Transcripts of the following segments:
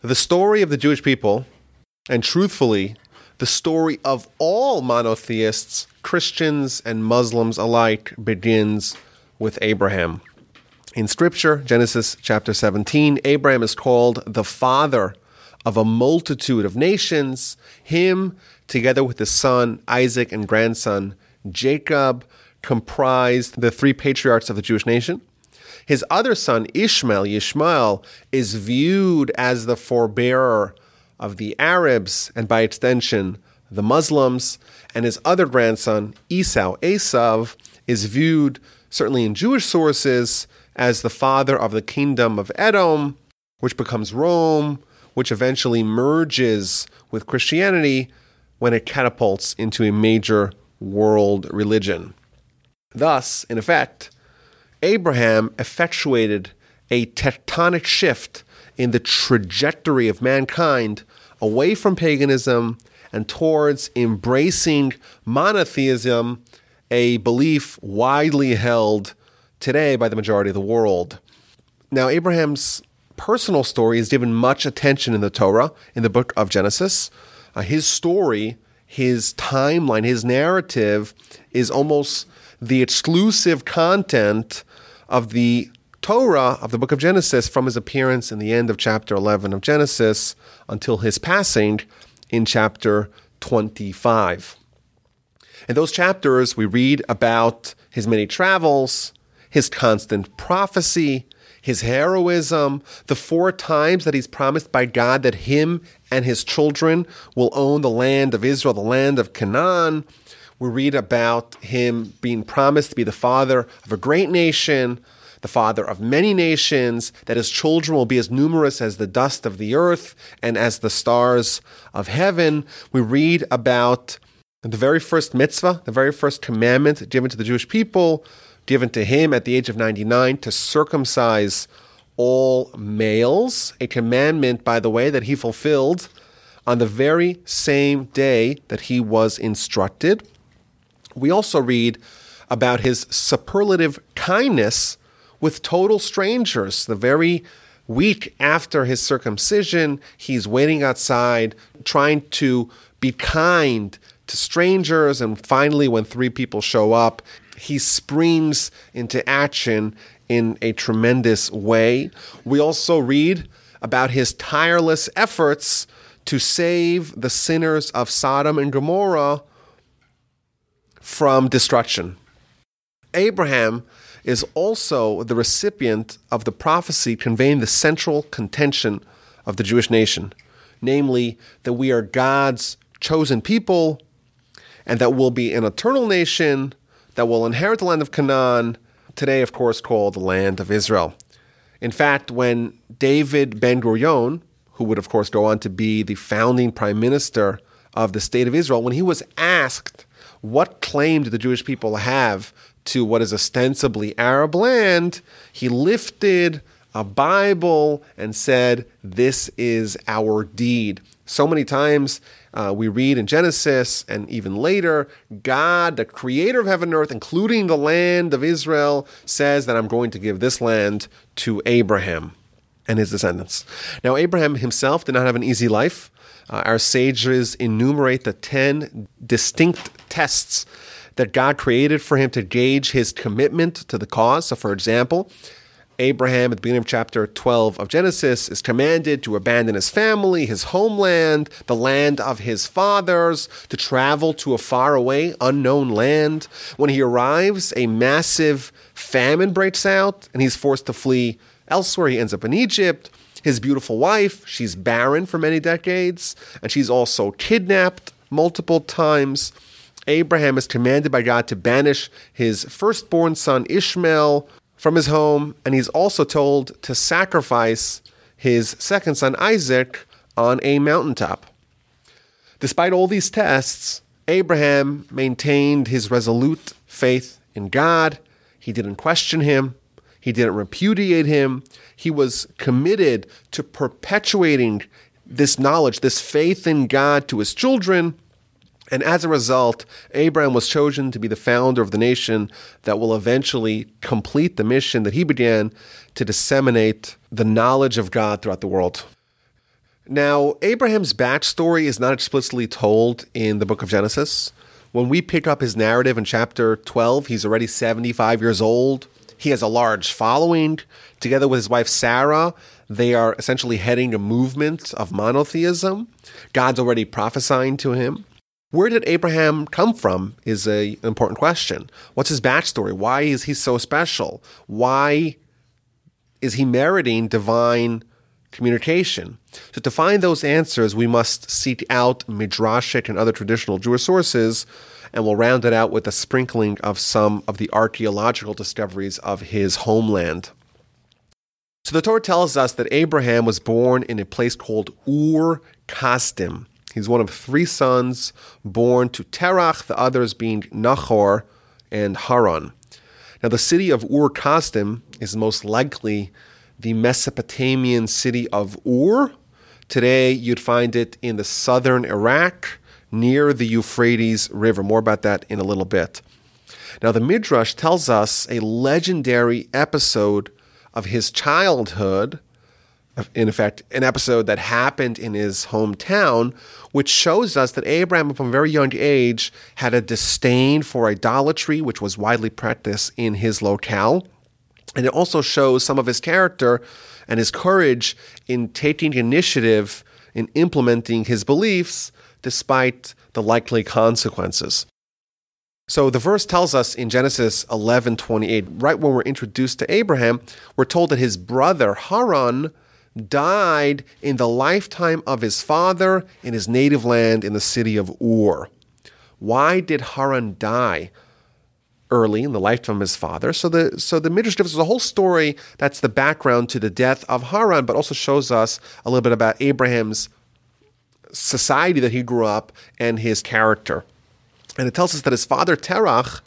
The story of the Jewish people, and truthfully, the story of all monotheists, Christians and Muslims alike, begins with Abraham. In Scripture, Genesis chapter 17, Abraham is called the father of a multitude of nations. Him, together with his son Isaac and grandson Jacob, comprised the three patriarchs of the Jewish nation. His other son, Ishmael, Yishmael, is viewed as the forebearer of the Arabs and by extension the Muslims. And his other grandson, Esau, Esav, is viewed, certainly in Jewish sources, as the father of the kingdom of Edom, which becomes Rome, which eventually merges with Christianity when it catapults into a major world religion. Thus, in effect, Abraham effectuated a tectonic shift in the trajectory of mankind away from paganism and towards embracing monotheism, a belief widely held today by the majority of the world. Now, Abraham's personal story is given much attention in the Torah, in the book of Genesis. Uh, his story, his timeline, his narrative is almost the exclusive content of the Torah of the book of Genesis from his appearance in the end of chapter 11 of Genesis until his passing in chapter 25. In those chapters, we read about his many travels, his constant prophecy, his heroism, the four times that he's promised by God that him and his children will own the land of Israel, the land of Canaan. We read about him being promised to be the father of a great nation, the father of many nations, that his children will be as numerous as the dust of the earth and as the stars of heaven. We read about the very first mitzvah, the very first commandment given to the Jewish people, given to him at the age of 99 to circumcise all males, a commandment, by the way, that he fulfilled on the very same day that he was instructed. We also read about his superlative kindness with total strangers. The very week after his circumcision, he's waiting outside, trying to be kind to strangers. And finally, when three people show up, he springs into action in a tremendous way. We also read about his tireless efforts to save the sinners of Sodom and Gomorrah from destruction. Abraham is also the recipient of the prophecy conveying the central contention of the Jewish nation, namely that we are God's chosen people and that we'll be an eternal nation that will inherit the land of Canaan, today, of course, called the land of Israel. In fact, when David Ben Gurion, who would, of course, go on to be the founding prime minister of the state of Israel, when he was asked what claim do the Jewish people have to what is ostensibly Arab land, he lifted a Bible and said, This is our deed. So many times uh, we read in Genesis and even later, God, the creator of heaven and earth, including the land of Israel, says that I'm going to give this land to Abraham and his descendants. Now, Abraham himself did not have an easy life. Uh, our sages enumerate the 10 distinct tests that God created for him to gauge his commitment to the cause. So, for example, Abraham, at the beginning of chapter 12 of Genesis, is commanded to abandon his family, his homeland, the land of his fathers, to travel to a faraway, unknown land. When he arrives, a massive famine breaks out, and he's forced to flee elsewhere. He ends up in Egypt. His beautiful wife, she's barren for many decades, and she's also kidnapped multiple times. Abraham is commanded by God to banish his firstborn son Ishmael from his home, and he's also told to sacrifice his second son Isaac on a mountaintop. Despite all these tests, Abraham maintained his resolute faith in God. He didn't question him. He didn't repudiate him. He was committed to perpetuating this knowledge, this faith in God to his children and as a result, Abraham was chosen to be the founder of the nation that will eventually complete the mission that he began to disseminate the knowledge of God throughout the world. Now, Abraham's backstory is not explicitly told in the book of Genesis. When we pick up his narrative in chapter 12, he's already 75 years old. He has a large following. Together with his wife Sarah, they are essentially heading a movement of monotheism. God's already prophesying to him. Where did Abraham come from is a, an important question. What's his backstory? Why is he so special? Why is he meriting divine communication? So, to find those answers, we must seek out midrashic and other traditional Jewish sources, and we'll round it out with a sprinkling of some of the archaeological discoveries of his homeland. So, the Torah tells us that Abraham was born in a place called Ur Kasdim. He's one of three sons born to Terach, the others being Nahor and Haran. Now, the city of Ur Kasdim is most likely the Mesopotamian city of Ur. Today, you'd find it in the southern Iraq near the Euphrates River. More about that in a little bit. Now, the Midrash tells us a legendary episode of his childhood, in effect, an episode that happened in his hometown, which shows us that Abraham, from a very young age, had a disdain for idolatry, which was widely practiced in his locale. And it also shows some of his character and his courage in taking initiative in implementing his beliefs despite the likely consequences. So the verse tells us in Genesis 11:28, right when we're introduced to Abraham, we're told that his brother Haran died in the lifetime of his father in his native land in the city of Ur. Why did Haran die? early in the lifetime of his father. So the so the Midrash gives us a whole story that's the background to the death of Haran, but also shows us a little bit about Abraham's society that he grew up and his character. And it tells us that his father Terach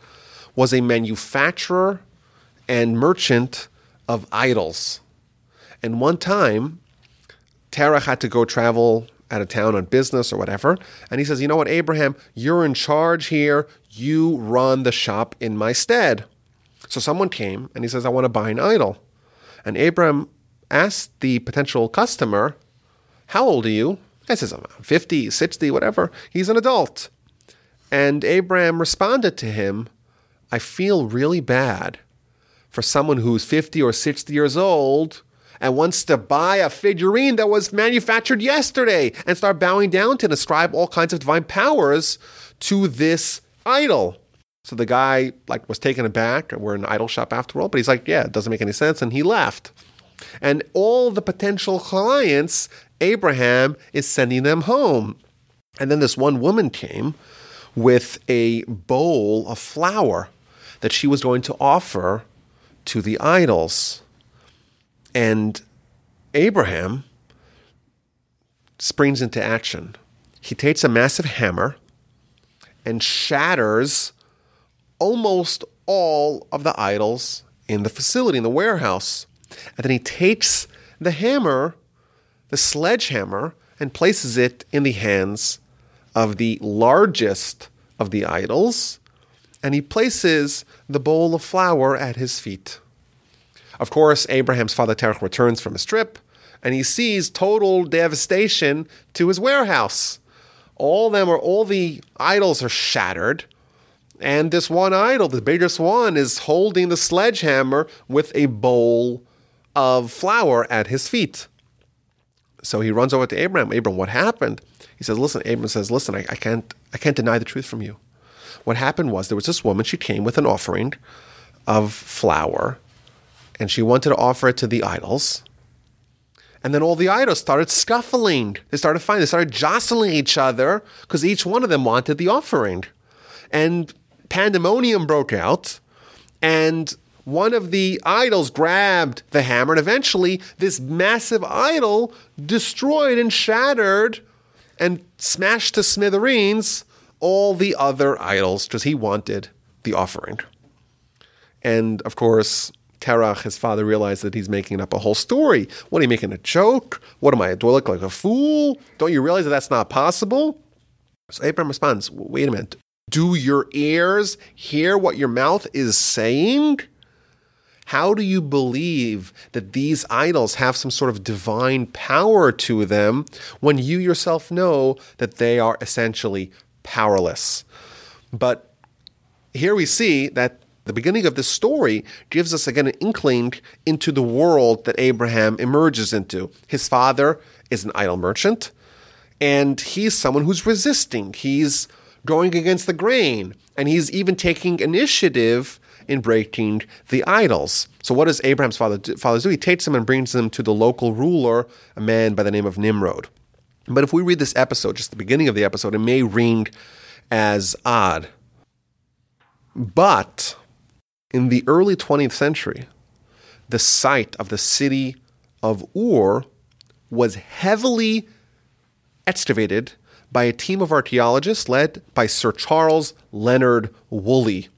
was a manufacturer and merchant of idols. And one time, Terach had to go travel out of town on business or whatever. And he says, You know what, Abraham, you're in charge here. You run the shop in my stead. So someone came and he says, I want to buy an idol. And Abraham asked the potential customer, How old are you? The guy 50, 60, whatever. He's an adult. And Abraham responded to him, I feel really bad for someone who's 50 or 60 years old and wants to buy a figurine that was manufactured yesterday and start bowing down to and ascribe all kinds of divine powers to this idol. So the guy like was taken aback. We're in an idol shop after all, but he's like, yeah, it doesn't make any sense, and he left. And all the potential clients, Abraham is sending them home. And then this one woman came with a bowl of flour that she was going to offer to the idols. And Abraham springs into action. He takes a massive hammer and shatters almost all of the idols in the facility, in the warehouse. And then he takes the hammer, the sledgehammer, and places it in the hands of the largest of the idols, and he places the bowl of flour at his feet. Of course, Abraham's father Terach returns from his trip and he sees total devastation to his warehouse. All them are all the idols are shattered. And this one idol, the biggest one, is holding the sledgehammer with a bowl of flour at his feet. So he runs over to Abraham. Abraham, what happened? He says, Listen, Abraham says, Listen, I, I can't I can't deny the truth from you. What happened was there was this woman, she came with an offering of flour and she wanted to offer it to the idols. And then all the idols started scuffling. They started fighting. They started jostling each other because each one of them wanted the offering. And pandemonium broke out. And one of the idols grabbed the hammer. And eventually, this massive idol destroyed and shattered and smashed to smithereens all the other idols because he wanted the offering. And of course, Terach, his father, realized that he's making up a whole story. What are you making a joke? What am I? Do I look like a fool? Don't you realize that that's not possible? So Abraham responds, Wait a minute. Do your ears hear what your mouth is saying? How do you believe that these idols have some sort of divine power to them when you yourself know that they are essentially powerless? But here we see that the beginning of this story gives us again an inkling into the world that Abraham emerges into. His father is an idol merchant, and he's someone who's resisting. He's going against the grain, and he's even taking initiative in breaking the idols. So, what does Abraham's father do? father do? He takes them and brings them to the local ruler, a man by the name of Nimrod. But if we read this episode, just the beginning of the episode, it may ring as odd. But in the early 20th century, the site of the city of Ur was heavily excavated by a team of archaeologists led by Sir Charles Leonard Woolley.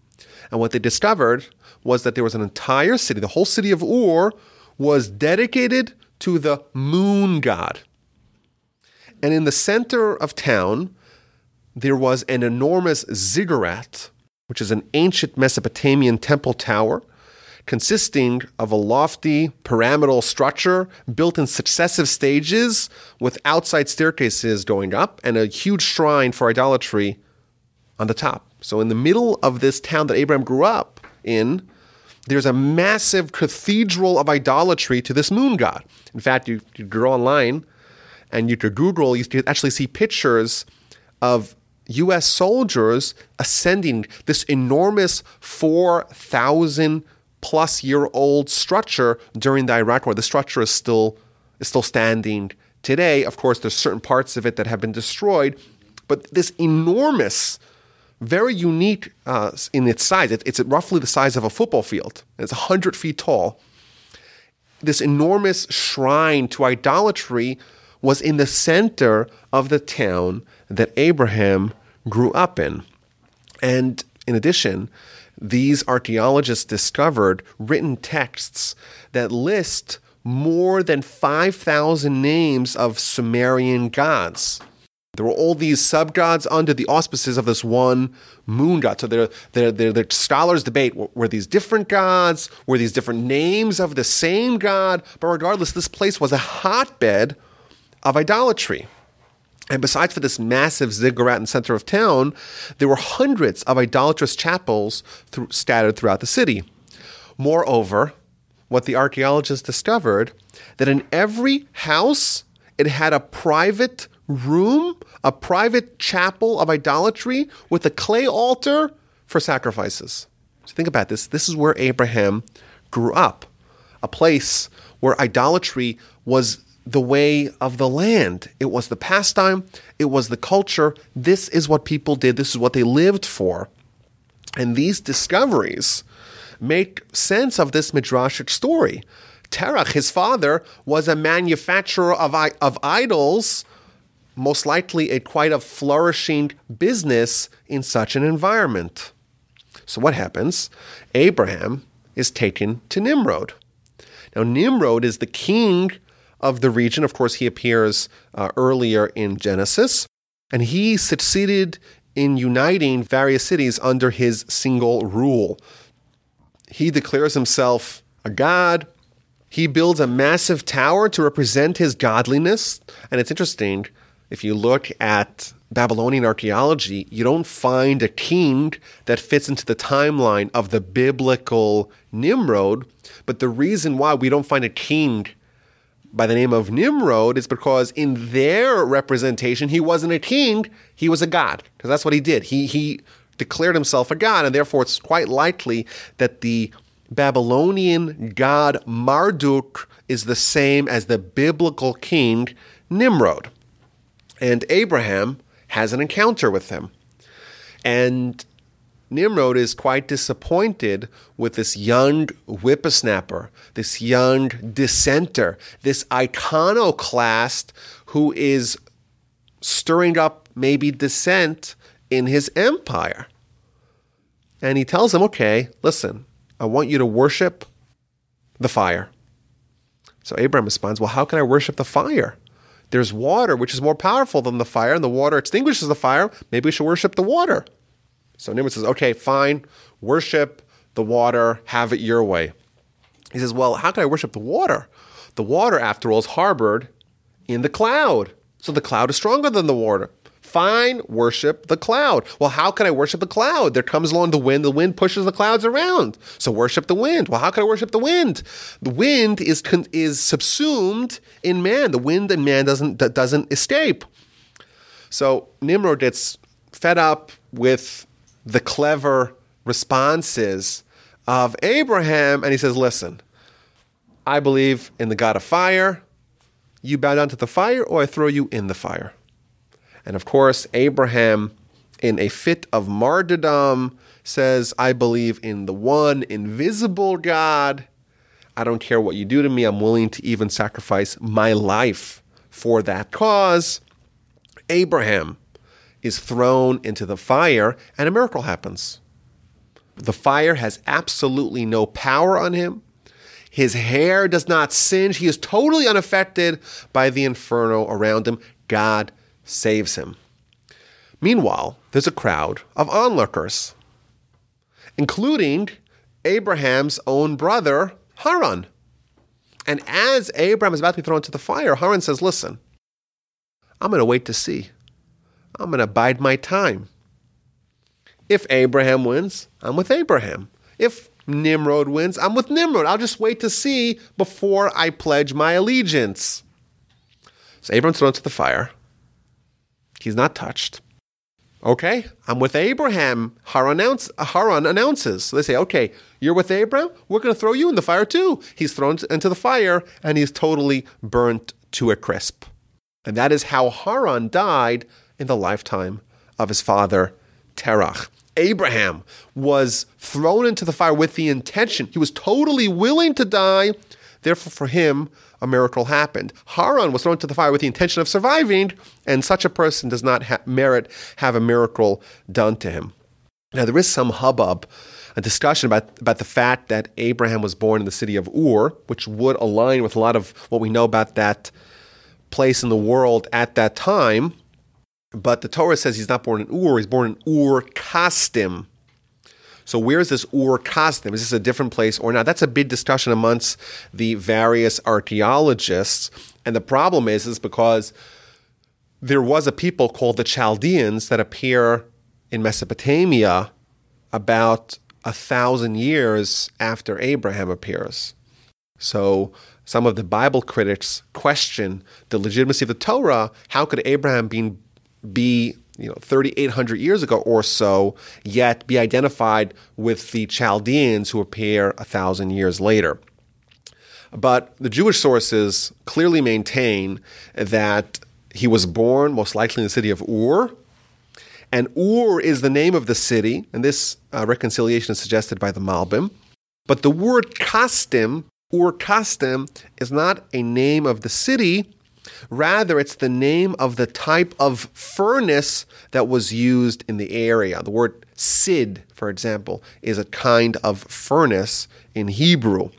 And what they discovered was that there was an entire city, the whole city of Ur was dedicated to the moon god. And in the center of town, there was an enormous ziggurat which is an ancient Mesopotamian temple tower consisting of a lofty pyramidal structure built in successive stages with outside staircases going up and a huge shrine for idolatry on the top. So, in the middle of this town that Abraham grew up in, there's a massive cathedral of idolatry to this moon god. In fact, you, you go online and you could Google, you could actually see pictures of US soldiers ascending this enormous 4,000 plus year old structure during the Iraq War. The structure is still, is still standing today. Of course, there's certain parts of it that have been destroyed, but this enormous, very unique uh, in its size, it, it's roughly the size of a football field. It's 100 feet tall. This enormous shrine to idolatry was in the center of the town that Abraham grew up in. And in addition, these archaeologists discovered written texts that list more than 5,000 names of Sumerian gods. There were all these sub gods under the auspices of this one moon god. So their scholars debate were these different gods, were these different names of the same god, but regardless, this place was a hotbed of idolatry. And besides for this massive ziggurat in the center of town, there were hundreds of idolatrous chapels scattered throughout the city. Moreover, what the archaeologists discovered that in every house it had a private room, a private chapel of idolatry with a clay altar for sacrifices. So think about this. This is where Abraham grew up, a place where idolatry was the way of the land. It was the pastime, it was the culture. This is what people did, this is what they lived for. And these discoveries make sense of this midrashic story. Terach, his father, was a manufacturer of, of idols, most likely a quite a flourishing business in such an environment. So what happens? Abraham is taken to Nimrod. Now, Nimrod is the king of the region. Of course, he appears uh, earlier in Genesis, and he succeeded in uniting various cities under his single rule. He declares himself a god. He builds a massive tower to represent his godliness. And it's interesting, if you look at Babylonian archaeology, you don't find a king that fits into the timeline of the biblical Nimrod. But the reason why we don't find a king by the name of Nimrod is because in their representation, he wasn't a king, he was a god, because that's what he did. He, he declared himself a god, and therefore it's quite likely that the Babylonian god Marduk is the same as the biblical king Nimrod. And Abraham has an encounter with him. And Nimrod is quite disappointed with this young whippersnapper, this young dissenter, this iconoclast who is stirring up maybe dissent in his empire. And he tells him, okay, listen, I want you to worship the fire. So Abraham responds, well, how can I worship the fire? There's water, which is more powerful than the fire, and the water extinguishes the fire. Maybe we should worship the water. So Nimrod says, okay, fine, worship the water, have it your way. He says, Well, how can I worship the water? The water, after all, is harbored in the cloud. So the cloud is stronger than the water. Fine, worship the cloud. Well, how can I worship the cloud? There comes along the wind. The wind pushes the clouds around. So worship the wind. Well, how can I worship the wind? The wind is is subsumed in man. The wind and man doesn't doesn't escape. So Nimrod gets fed up with the clever responses of Abraham, and he says, "Listen, I believe in the God of fire. You bow down to the fire, or I throw you in the fire." And of course, Abraham, in a fit of martyrdom, says, I believe in the one invisible God. I don't care what you do to me. I'm willing to even sacrifice my life for that cause. Abraham is thrown into the fire, and a miracle happens. The fire has absolutely no power on him. His hair does not singe. He is totally unaffected by the inferno around him. God saves him. Meanwhile, there's a crowd of onlookers, including Abraham's own brother, Haran. And as Abraham is about to be thrown into the fire, Haran says, Listen, I'm going to wait to see. I'm going to bide my time. If Abraham wins, I'm with Abraham. If Nimrod wins, I'm with Nimrod. I'll just wait to see before I pledge my allegiance. So Abraham's thrown into the fire. He's not touched. Okay, I'm with Abraham. Haran, announce, Haran announces. So they say, okay, you're with Abraham? We're going to throw you in the fire too. He's thrown into the fire and he's totally burnt to a crisp. And that is how Haran died in the lifetime of his father, Terach. Abraham was thrown into the fire with the intention, he was totally willing to die. Therefore, for him, a miracle happened. Haran was thrown into the fire with the intention of surviving, and such a person does not ha- merit have a miracle done to him. Now, there is some hubbub, a discussion about, about the fact that Abraham was born in the city of Ur, which would align with a lot of what we know about that place in the world at that time. But the Torah says he's not born in Ur, he's born in Ur Kasdim, so where is this Ur Kasdim? Is this a different place or not? That's a big discussion amongst the various archaeologists. And the problem is, is because there was a people called the Chaldeans that appear in Mesopotamia about a thousand years after Abraham appears. So some of the Bible critics question the legitimacy of the Torah. How could Abraham be, be you know 3800 years ago or so yet be identified with the chaldeans who appear a thousand years later. But the jewish sources clearly maintain that he was born most likely in the city of ur and ur is the name of the city and this uh, reconciliation is suggested by the malbim. But the word kasdim ur kasdim is not a name of the city Rather, it's the name of the type of furnace that was used in the area. The word sid, for example, is a kind of furnace in Hebrew.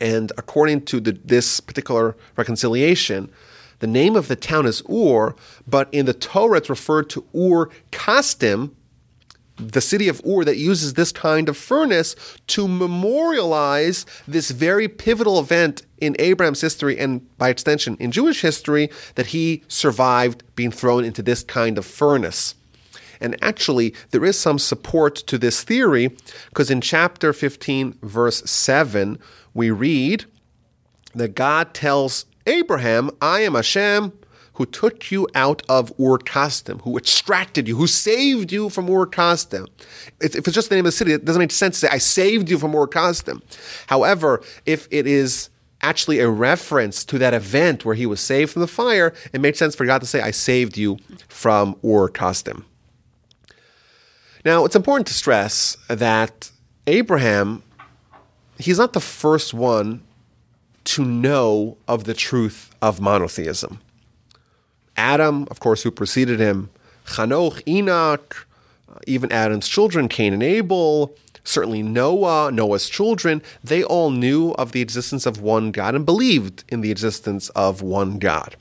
And according to the, this particular reconciliation, the name of the town is Ur, but in the Torah it's referred to Ur Kasdim, the city of Ur that uses this kind of furnace to memorialize this very pivotal event in Abraham's history and by extension in Jewish history that he survived being thrown into this kind of furnace. And actually, there is some support to this theory because in chapter 15, verse 7, we read that God tells Abraham, I am Hashem who took you out of Ur Kasdim, who extracted you, who saved you from Ur Kasdim. If it's just the name of the city, it doesn't make sense to say, I saved you from Ur Kasdim. However, if it is actually a reference to that event where he was saved from the fire, it makes sense for God to say, I saved you from Ur Kasdim. Now, it's important to stress that Abraham, he's not the first one to know of the truth of monotheism. Adam, of course, who preceded him, Chanoch, Enoch, uh, even Adam's children, Cain and Abel, certainly Noah, Noah's children, they all knew of the existence of one God and believed in the existence of one God.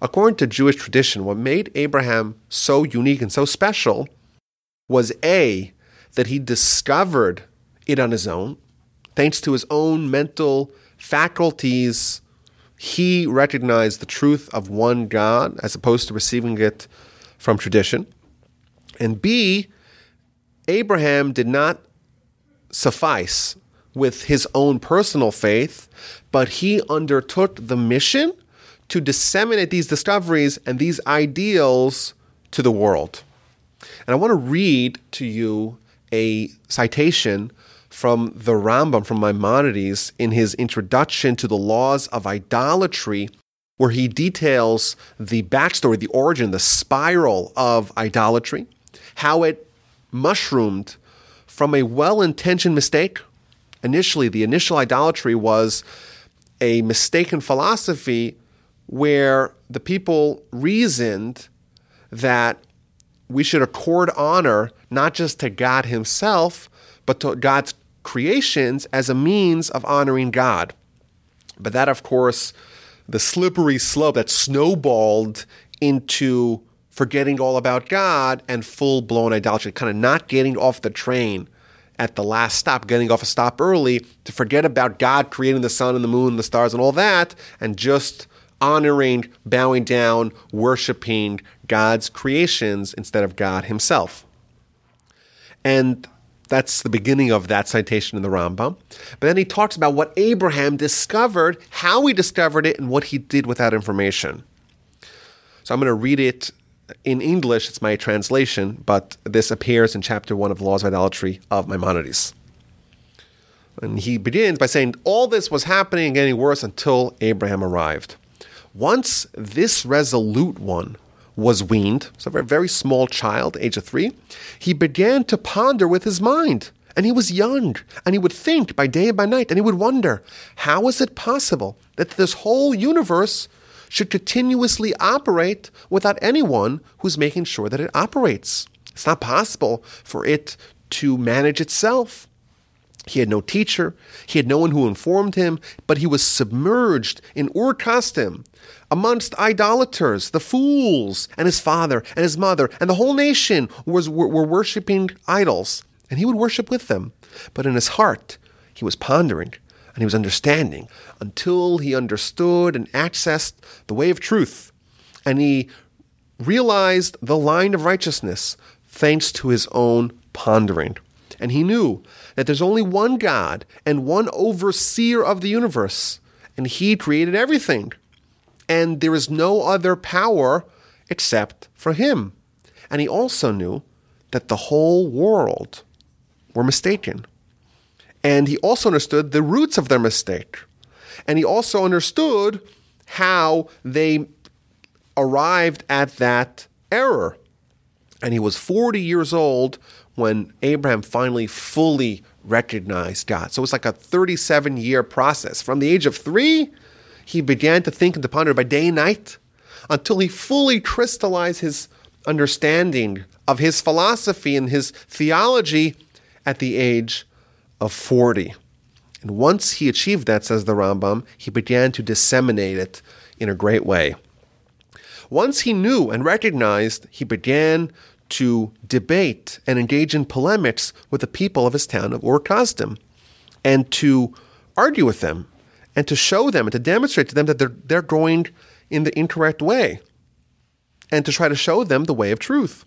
According to Jewish tradition, what made Abraham so unique and so special was A, that he discovered it on his own, Thanks to his own mental faculties, he recognized the truth of one God as opposed to receiving it from tradition. And B, Abraham did not suffice with his own personal faith, but he undertook the mission to disseminate these discoveries and these ideals to the world. And I want to read to you a citation from the Rambam from Maimonides in his introduction to the laws of idolatry, where he details the backstory, the origin, the spiral of idolatry, how it mushroomed from a well intentioned mistake. Initially, the initial idolatry was a mistaken philosophy where the people reasoned that we should accord honor not just to God Himself, but to God's creations as a means of honoring God. But that, of course, the slippery slope that snowballed into forgetting all about God and full blown idolatry, kind of not getting off the train at the last stop, getting off a stop early to forget about God creating the sun and the moon and the stars and all that, and just honoring, bowing down, worshiping God's creations instead of God Himself. And that's the beginning of that citation in the Rambam. But then he talks about what Abraham discovered, how he discovered it, and what he did with that information. So I'm going to read it in English. It's my translation, but this appears in chapter one of Laws of Idolatry of Maimonides. And he begins by saying, All this was happening and getting worse until Abraham arrived. Once this resolute one was weaned, so a very small child, age of three, he began to ponder with his mind. And he was young, and he would think by day and by night, and he would wonder, how is it possible that this whole universe should continuously operate without anyone who's making sure that it operates? It's not possible for it to manage itself. He had no teacher, he had no one who informed him, but he was submerged in Ur Kasdim, amongst idolaters, the fools, and his father and his mother, and the whole nation was, were, were worshiping idols. And he would worship with them. But in his heart, he was pondering and he was understanding until he understood and accessed the way of truth. And he realized the line of righteousness thanks to his own pondering. And he knew that there's only one God and one overseer of the universe, and he created everything and there is no other power except for him. And he also knew that the whole world were mistaken. And he also understood the roots of their mistake. And he also understood how they arrived at that error. And he was 40 years old when Abraham finally fully recognized God. So it was like a 37 year process. From the age of three he began to think and to ponder by day and night until he fully crystallized his understanding of his philosophy and his theology at the age of 40. And once he achieved that, says the Rambam, he began to disseminate it in a great way. Once he knew and recognized, he began to debate and engage in polemics with the people of his town of Ur Kasdim and to argue with them and to show them and to demonstrate to them that they're, they're going in the incorrect way and to try to show them the way of truth.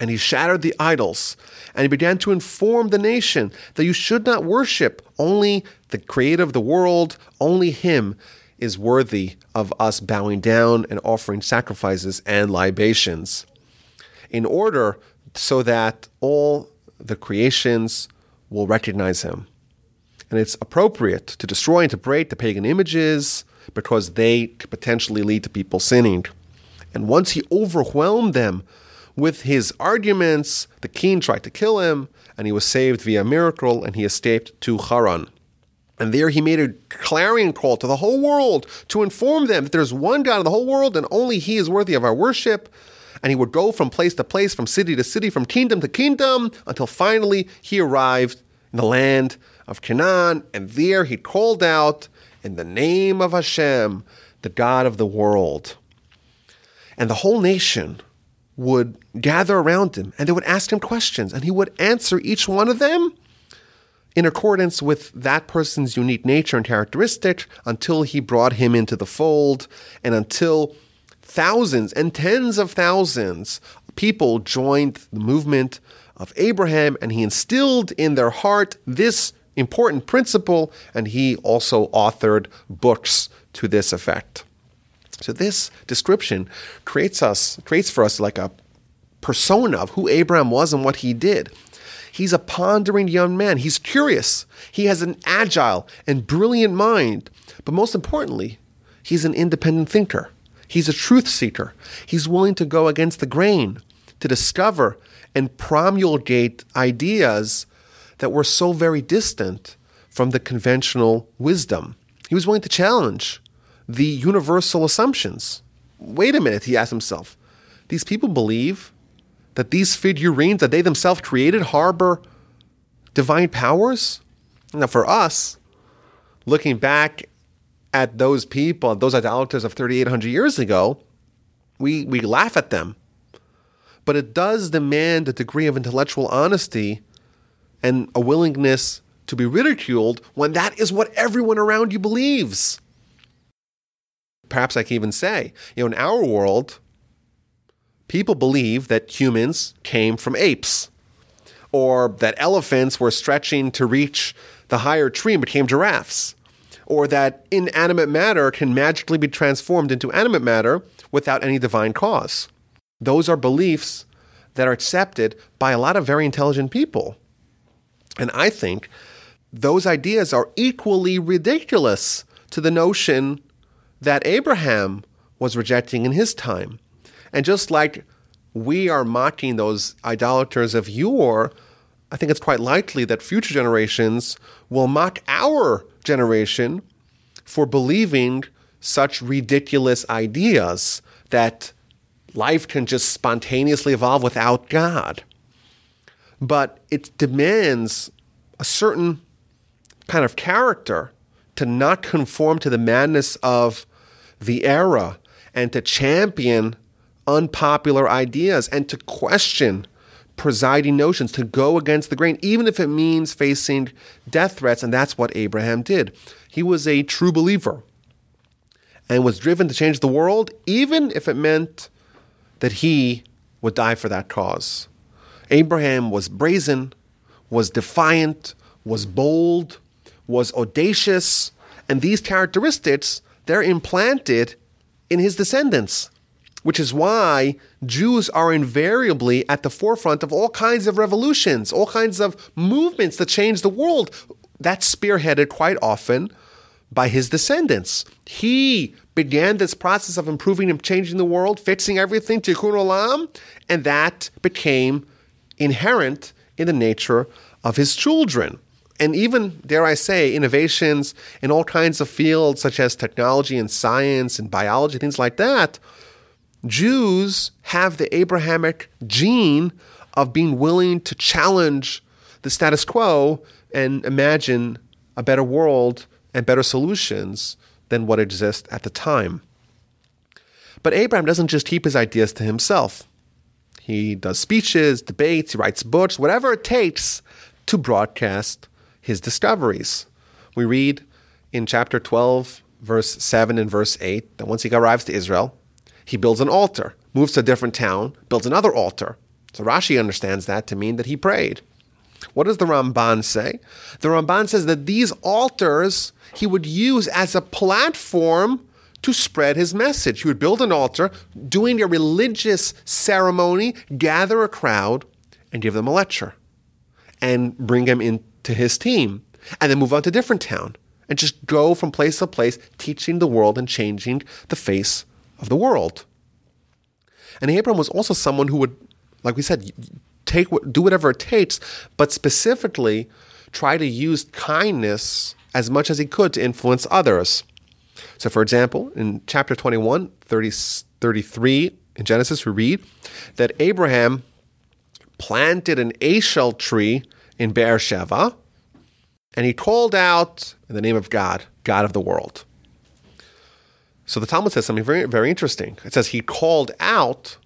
And he shattered the idols and he began to inform the nation that you should not worship only the creator of the world, only him is worthy of us bowing down and offering sacrifices and libations in order so that all the creations will recognize him and it's appropriate to destroy and to break the pagan images because they could potentially lead to people sinning. And once he overwhelmed them with his arguments, the king tried to kill him, and he was saved via miracle, and he escaped to Haran. And there he made a clarion call to the whole world to inform them that there's one God in the whole world, and only he is worthy of our worship. And he would go from place to place, from city to city, from kingdom to kingdom, until finally he arrived in the land of Canaan, and there he called out in the name of Hashem, the God of the world. And the whole nation would gather around him and they would ask him questions, and he would answer each one of them in accordance with that person's unique nature and characteristic until he brought him into the fold and until thousands and tens of thousands of people joined the movement of Abraham and he instilled in their heart this important principle and he also authored books to this effect. So this description creates us creates for us like a persona of who Abraham was and what he did. He's a pondering young man. He's curious. He has an agile and brilliant mind. But most importantly, he's an independent thinker. He's a truth seeker. He's willing to go against the grain, to discover and promulgate ideas that were so very distant from the conventional wisdom. He was willing to challenge the universal assumptions. Wait a minute, he asked himself. These people believe that these figurines that they themselves created harbor divine powers? Now, for us, looking back at those people, those idolaters of 3,800 years ago, we, we laugh at them. But it does demand a degree of intellectual honesty and a willingness to be ridiculed when that is what everyone around you believes. Perhaps I can even say, you know, in our world, people believe that humans came from apes, or that elephants were stretching to reach the higher tree and became giraffes, or that inanimate matter can magically be transformed into animate matter without any divine cause. Those are beliefs that are accepted by a lot of very intelligent people. And I think those ideas are equally ridiculous to the notion that Abraham was rejecting in his time. And just like we are mocking those idolaters of yore, I think it's quite likely that future generations will mock our generation for believing such ridiculous ideas that life can just spontaneously evolve without God. But it demands a certain kind of character to not conform to the madness of the era and to champion unpopular ideas and to question presiding notions, to go against the grain, even if it means facing death threats. And that's what Abraham did. He was a true believer and was driven to change the world, even if it meant that he would die for that cause. Abraham was brazen, was defiant, was bold, was audacious, and these characteristics, they're implanted in his descendants which is why Jews are invariably at the forefront of all kinds of revolutions, all kinds of movements that change the world. That's spearheaded quite often by his descendants. He began this process of improving and changing the world, fixing everything, tikkun olam, and that became inherent in the nature of his children. And even, dare I say, innovations in all kinds of fields such as technology and science and biology, things like that, Jews have the Abrahamic gene of being willing to challenge the status quo and imagine a better world and better solutions than what exists at the time. But Abraham doesn't just keep his ideas to himself. He does speeches, debates, he writes books, whatever it takes to broadcast his discoveries. We read in chapter 12, verse 7 and verse 8, that once he arrives to Israel, he builds an altar, moves to a different town, builds another altar. So Rashi understands that to mean that he prayed. What does the Ramban say? The Ramban says that these altars he would use as a platform to spread his message. He would build an altar, doing a religious ceremony, gather a crowd, and give them a lecture, and bring them into his team, and then move on to a different town, and just go from place to place, teaching the world and changing the face of the world. And Abram was also someone who would, like we said, take do whatever it takes, but specifically try to use kindness as much as he could to influence others. So, for example, in chapter 21, 30, 33 in Genesis, we read that Abraham planted an eshel tree in Beersheba, and he called out in the name of God, God of the world. So the Talmud says something very, very interesting. It says he called out,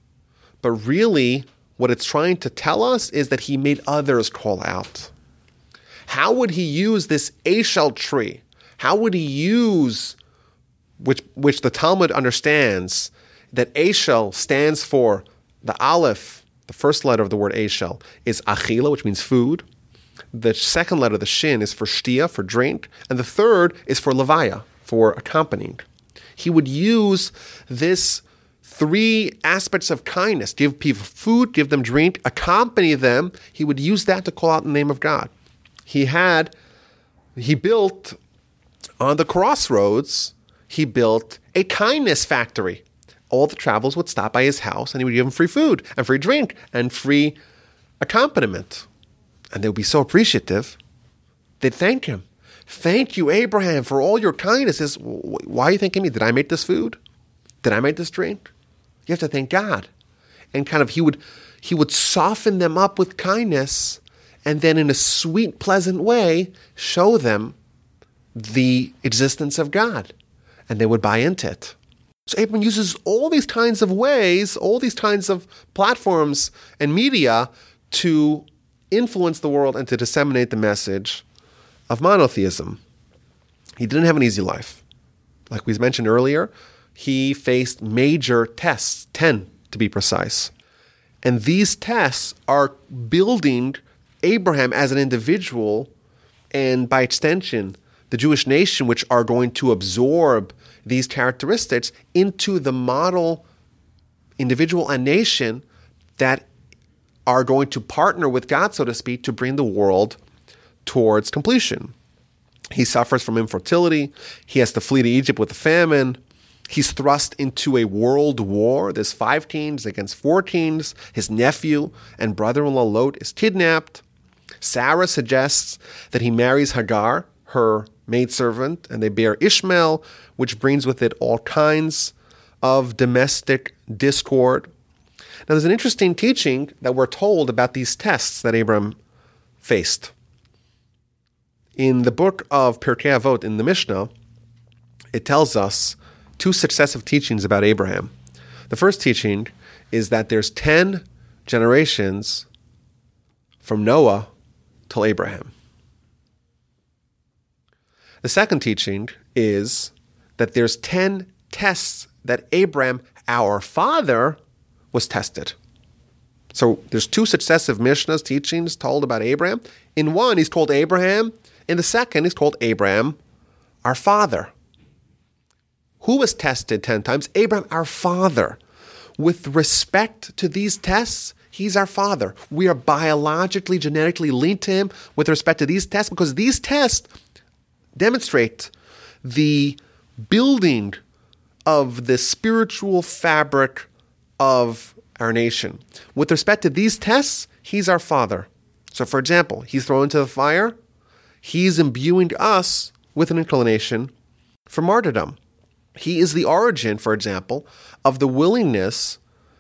but really what it's trying to tell us is that he made others call out. How would he use this Eshel tree? How would he use which which the Talmud understands that Eshel stands for the Aleph, the first letter of the word Eshel is Achila, which means food. The second letter, the Shin, is for Shtia, for drink, and the third is for Levaya, for accompanying. He would use this three aspects of kindness give people food, give them drink, accompany them. He would use that to call out the name of God. He had, he built on the crossroads, he built a kindness factory. All the travelers would stop by his house and he would give them free food and free drink and free accompaniment. And they would be so appreciative. They'd thank him. Thank you, Abraham, for all your kindness. why are you thanking me? Did I make this food? Did I make this drink? You have to thank God. And kind of he would he would soften them up with kindness and then in a sweet, pleasant way show them the existence of God. And they would buy into it. So Abraham uses all these kinds of ways, all these kinds of platforms and media to influence the world and to disseminate the message of monotheism. He didn't have an easy life. Like we mentioned earlier, he faced major tests, 10 to be precise. And these tests are building Abraham as an individual and by extension, the Jewish nation, which are going to absorb these characteristics into the model individual and nation that are going to partner with God, so to speak, to bring the world towards completion. He suffers from infertility. He has to flee to Egypt with a famine. He's thrust into a world war. There's five kings against four kings. His nephew and brother in law Lot is kidnapped. Sarah suggests that he marries Hagar, her maidservant, and they bear Ishmael, which brings with it all kinds of domestic discord. Now, there's an interesting teaching that we're told about these tests that Abram faced. In the book of Pirkei Avot in the Mishnah, it tells us two successive teachings about Abraham. The first teaching is that there's 10 generations from Noah till Abraham. The second teaching is that there's 10 tests that Abraham, our father, was tested. So there's two successive Mishnahs teachings told about Abraham. In one, he's called Abraham. In the second, is called Abraham, our father. Who was tested 10 times? Abraham, our father. With respect to these tests, he's our father. We are biologically, genetically linked to him with respect to these tests because these tests demonstrate the building of the spiritual fabric of our nation. With respect to these tests, he's our father. So, for example, he's thrown into the fire, he's imbuing us with an inclination for martyrdom. He is the origin, for example, of the willingness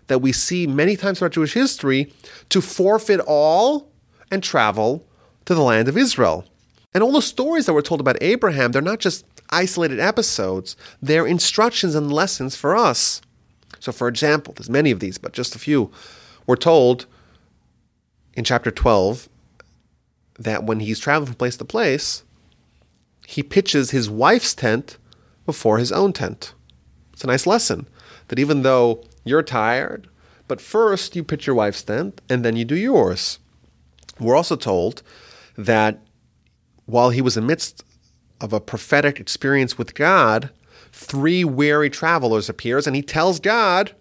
that we see many times throughout Jewish history to forfeit all and travel to the land of Israel. And all the stories that were told about Abraham, they're not just isolated episodes, they're instructions and lessons for us. So, for example, there's many of these, but just a few. We're told in chapter 12 that when he's traveling from place to place, he pitches his wife's tent before his own tent. It's a nice lesson that even though you're tired, but first you pitch your wife's tent and then you do yours. We're also told that while he was amidst of a prophetic experience with God, three weary travelers appears and he tells God,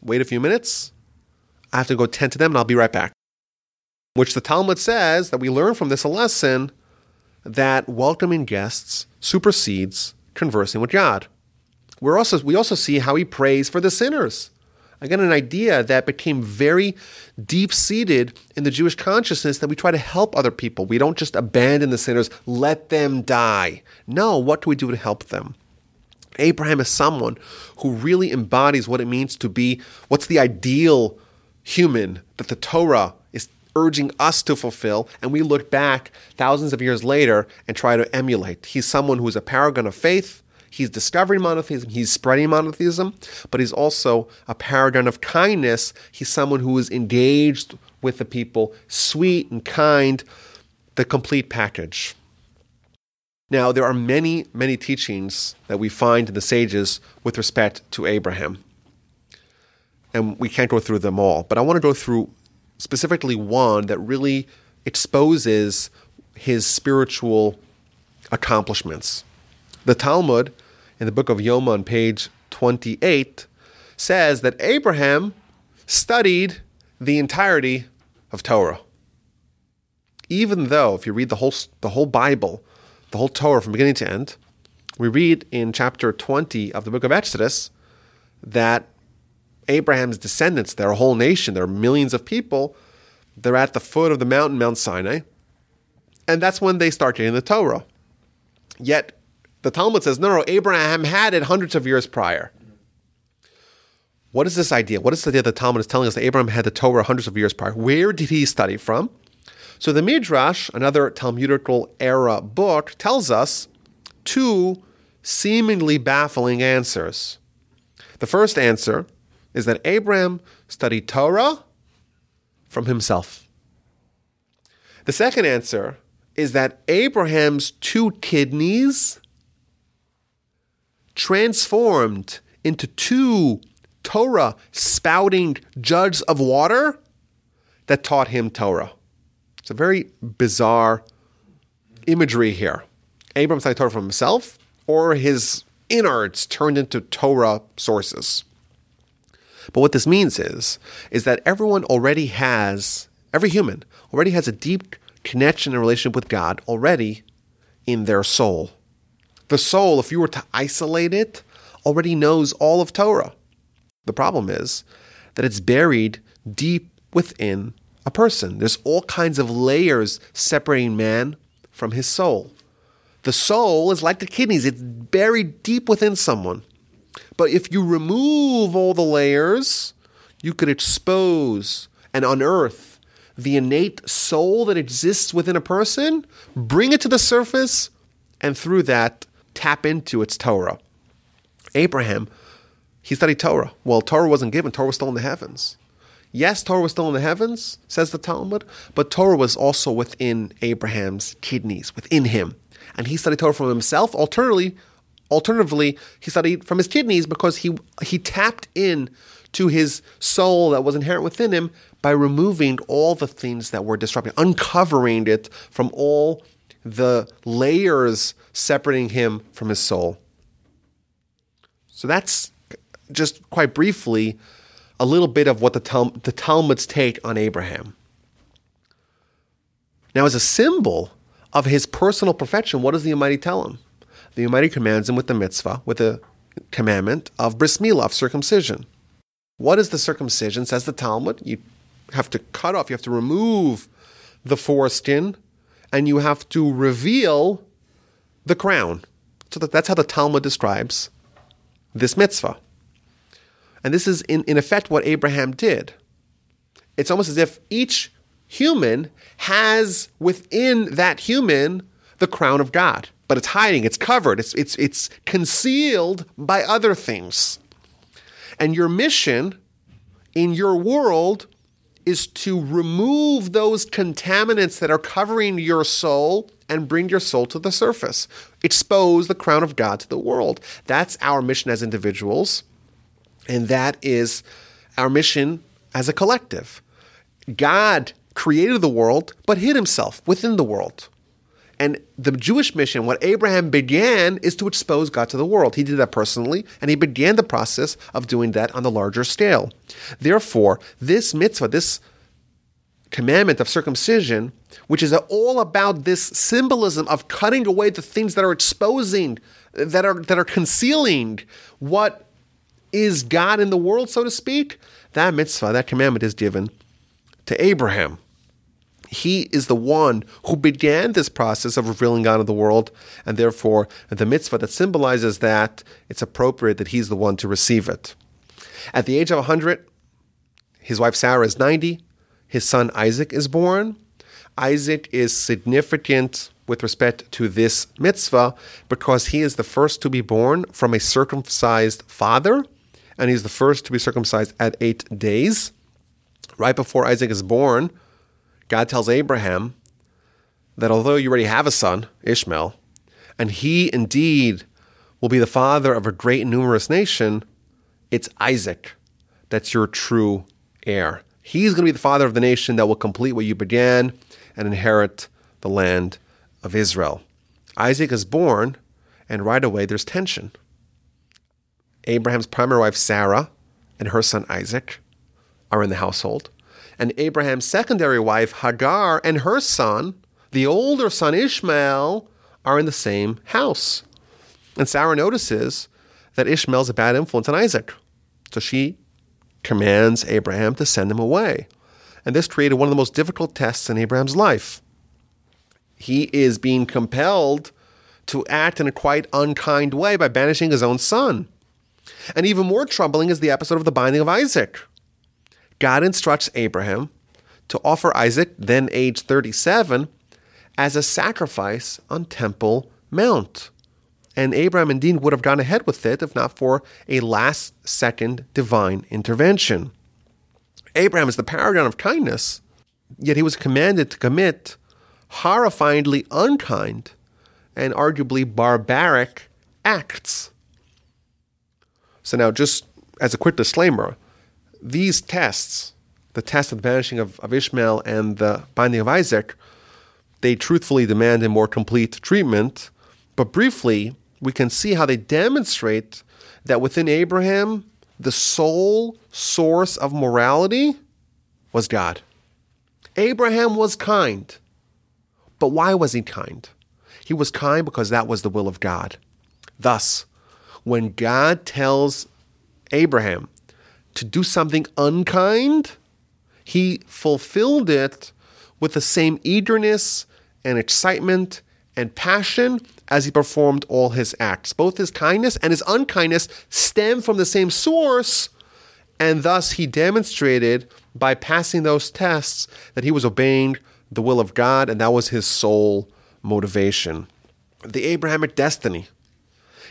wait a few minutes. I have to go tend to them and I'll be right back. Which the Talmud says that we learn from this a lesson that welcoming guests supersedes conversing with God. We're also, we also see how he prays for the sinners. Again, an idea that became very deep seated in the Jewish consciousness that we try to help other people. We don't just abandon the sinners, let them die. No, what do we do to help them? Abraham is someone who really embodies what it means to be what's the ideal human that the Torah urging us to fulfill, and we look back thousands of years later and try to emulate. He's someone who is a paragon of faith. He's discovering monotheism, he's spreading monotheism, but he's also a paragon of kindness. He's someone who is engaged with the people, sweet and kind, the complete package. Now, there are many, many teachings that we find in the sages with respect to Abraham. And we can't go through them all, but I want to go through specifically one that really exposes his spiritual accomplishments. The Talmud in the book of Yoma on page 28 says that Abraham studied the entirety of Torah. Even though, if you read the whole, the whole Bible, the whole Torah from beginning to end, we read in chapter 20 of the book of Exodus that Abraham's descendants, they're a whole nation, there are millions of people, they're at the foot of the mountain, Mount Sinai, and that's when they start getting the Torah. Yet the Talmud says, no, no, Abraham had it hundreds of years prior. What is this idea? What is the idea that the Talmud is telling us that Abraham had the Torah hundreds of years prior? Where did he study from? So the Midrash, another Talmudical era book, tells us two seemingly baffling answers. The first answer is that Abraham studied Torah from himself. The second answer is that Abraham's two kidneys transformed into two Torah spouting jugs of water that taught him Torah. It's a very bizarre imagery here. Abraham studied Torah from himself, or his innards turned into Torah sources. But what this means is, is that everyone already has, every human already has a deep connection and relationship with God already in their soul. The soul, if you were to isolate it, already knows all of Torah. The problem is that it's buried deep within a person. There's all kinds of layers separating man from his soul. The soul is like the kidneys, it's buried deep within someone. But if you remove all the layers, you could expose and unearth the innate soul that exists within a person, bring it to the surface, and through that, tap into its Torah. Abraham, he studied Torah. Well, Torah wasn't given, Torah was still in the heavens. Yes, Torah was still in the heavens, says the Talmud, but Torah was also within Abraham's kidneys, within him. And he studied Torah from himself. Alternatively, alternatively, he studied from his kidneys because he he tapped in to his soul that was inherent within him by removing all the things that were disrupting, uncovering it from all the layers separating him from his soul. So that's just quite briefly a little bit of what the, Tal- the Talmud's take on Abraham. Now, as a symbol of his personal perfection, what does the Almighty tell him? The Almighty commands him with the mitzvah, with the commandment of bris milah, of circumcision. What is the circumcision? Says the Talmud. You have to cut off, you have to remove the foreskin, and you have to reveal the crown. So that, that's how the Talmud describes this mitzvah. And this is, in, in effect, what Abraham did. It's almost as if each human has within that human the crown of God, but it's hiding, it's covered, it's, it's, it's concealed by other things. And your mission in your world is to remove those contaminants that are covering your soul and bring your soul to the surface. Expose the crown of God to the world. That's our mission as individuals, and that is our mission as a collective. God created the world, but hid himself within the world. And the Jewish mission, what Abraham began, is to expose God to the world. He did that personally, and he began the process of doing that on the larger scale. Therefore, this mitzvah, this commandment of circumcision, which is all about this symbolism of cutting away the things that are exposing, that are that are concealing what is God in the world, so to speak, that mitzvah, that commandment is given to Abraham. He is the one who began this process of revealing God in the world, and therefore the mitzvah that symbolizes that, it's appropriate that he's the one to receive it. At the age of 100, his wife Sarah is 90, his son Isaac is born. Isaac is significant with respect to this mitzvah because he is the first to be born from a circumcised father, and he's the first to be circumcised at eight days. Right before Isaac is born, God tells Abraham that although you already have a son, Ishmael, and he indeed will be the father of a great and numerous nation, it's Isaac that's your true heir. He's going to be the father of the nation that will complete what you began and inherit the land of Israel. Isaac is born, and right away there's tension. Abraham's primary wife, Sarah, and her son Isaac are in the household. And Abraham's secondary wife, Hagar, and her son, the older son Ishmael, are in the same house. And Sarah notices that Ishmael's a bad influence on Isaac. So she commands Abraham to send him away. And this created one of the most difficult tests in Abraham's life. He is being compelled to act in a quite unkind way by banishing his own son. And even more troubling is the episode of the binding of Isaac. God instructs Abraham to offer Isaac, then age 37, as a sacrifice on Temple Mount. And Abraham indeed would have gone ahead with it if not for a last second divine intervention. Abraham is the paragon of kindness, yet he was commanded to commit horrifyingly unkind and arguably barbaric acts. So, now, just as a quick disclaimer, these tests, the test of the banishing of, of Ishmael and the binding of Isaac, they truthfully demand a more complete treatment. But briefly, we can see how they demonstrate that within Abraham, the sole source of morality was God. Abraham was kind. But why was he kind? He was kind because that was the will of God. Thus, when God tells Abraham to do something unkind, he fulfilled it with the same eagerness and excitement and passion as he performed all his acts. Both his kindness and his unkindness stem from the same source, and thus he demonstrated by passing those tests that he was obeying the will of God, and that was his sole motivation. The Abrahamic destiny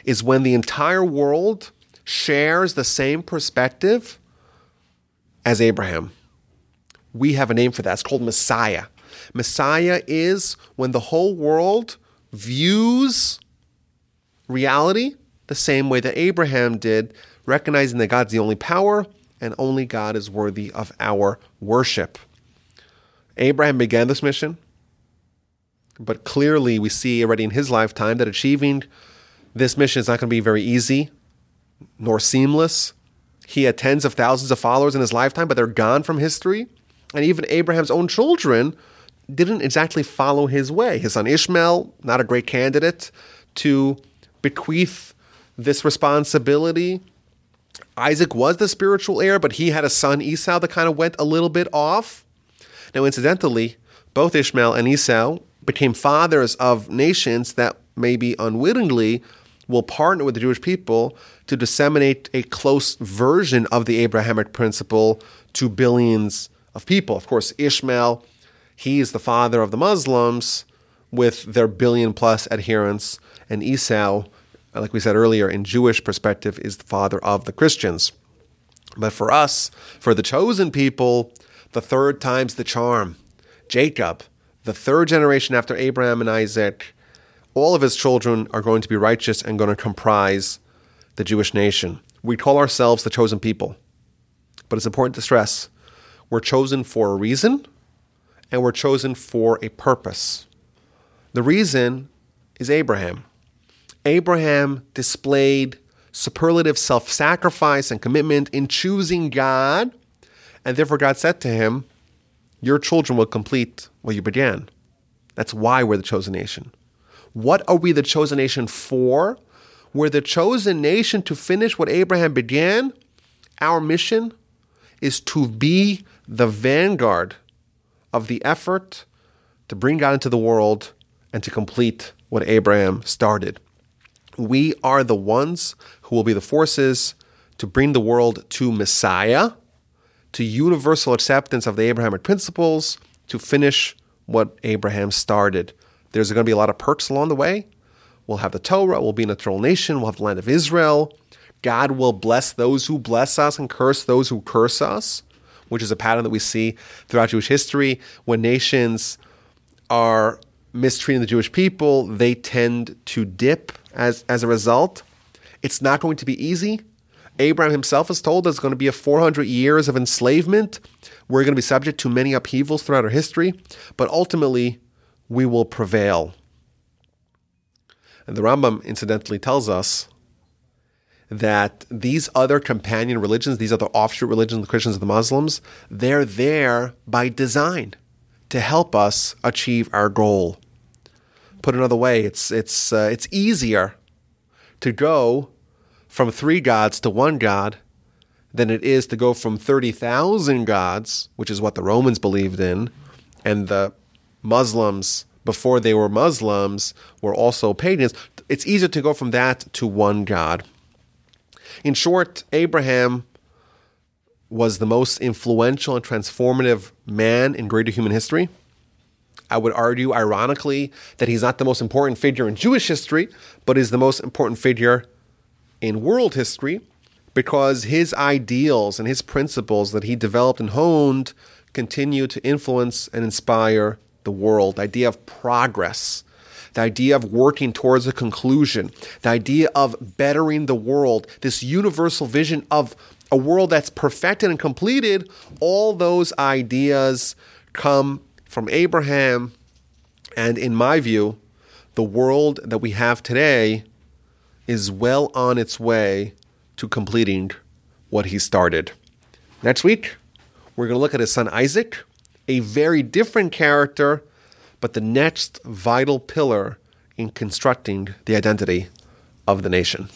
is when the entire world shares the same perspective as Abraham. We have a name for that. It's called Messiah. Messiah is when the whole world views reality the same way that Abraham did, recognizing that God's the only power and only God is worthy of our worship. Abraham began this mission, but clearly we see already in his lifetime that achieving this mission is not going to be very easy nor seamless. He had tens of thousands of followers in his lifetime, but they're gone from history. And even Abraham's own children didn't exactly follow his way. His son Ishmael, not a great candidate to bequeath this responsibility. Isaac was the spiritual heir, but he had a son, Esau, that kind of went a little bit off. Now, incidentally, both Ishmael and Esau became fathers of nations that maybe unwittingly will partner with the Jewish people to disseminate a close version of the Abrahamic principle to billions of people. Of course, Ishmael, he is the father of the Muslims with their billion plus adherents, and Esau, like we said earlier, in Jewish perspective, is the father of the Christians. But for us, for the chosen people, the third time's the charm. Jacob, the third generation after Abraham and Isaac, all of his children are going to be righteous and going to comprise the Jewish nation. We call ourselves the chosen people. But it's important to stress we're chosen for a reason and we're chosen for a purpose. The reason is Abraham. Abraham displayed superlative self sacrifice and commitment in choosing God, and therefore God said to him, Your children will complete what you began. That's why we're the chosen nation. What are we the chosen nation for? We're the chosen nation to finish what Abraham began. Our mission is to be the vanguard of the effort to bring God into the world and to complete what Abraham started. We are the ones who will be the forces to bring the world to Messiah, to universal acceptance of the Abrahamic principles, to finish what Abraham started. There's going to be a lot of perks along the way. We'll have the Torah, we'll be an eternal nation, we'll have the land of Israel. God will bless those who bless us and curse those who curse us, which is a pattern that we see throughout Jewish history when nations are mistreating the Jewish people, they tend to dip as, as a result. It's not going to be easy. Abraham himself is told there's going to be a 400 years of enslavement. We're going to be subject to many upheavals throughout our history, but ultimately we will prevail. And the Rambam, incidentally, tells us that these other companion religions, these other offshoot religions, the Christians and the Muslims, they're there by design to help us achieve our goal. Put another way, it's it's uh, it's easier to go from three gods to one god than it is to go from 30,000 gods, which is what the Romans believed in, and the Muslims before they were Muslims were also pagans. It's easier to go from that to one God. In short, Abraham was the most influential and transformative man in greater human history. I would argue, ironically, that he's not the most important figure in Jewish history, but is the most important figure in world history because his ideals and his principles that he developed and honed continue to influence and inspire the world. The idea of progress, the idea of working towards a conclusion, the idea of bettering the world, this universal vision of a world that's perfected and completed, all those ideas come from Abraham. And in my view, the world that we have today is well on its way to completing what he started. Next week, we're going to look at his son Isaac, a very different character, but the next vital pillar in constructing the identity of the nation.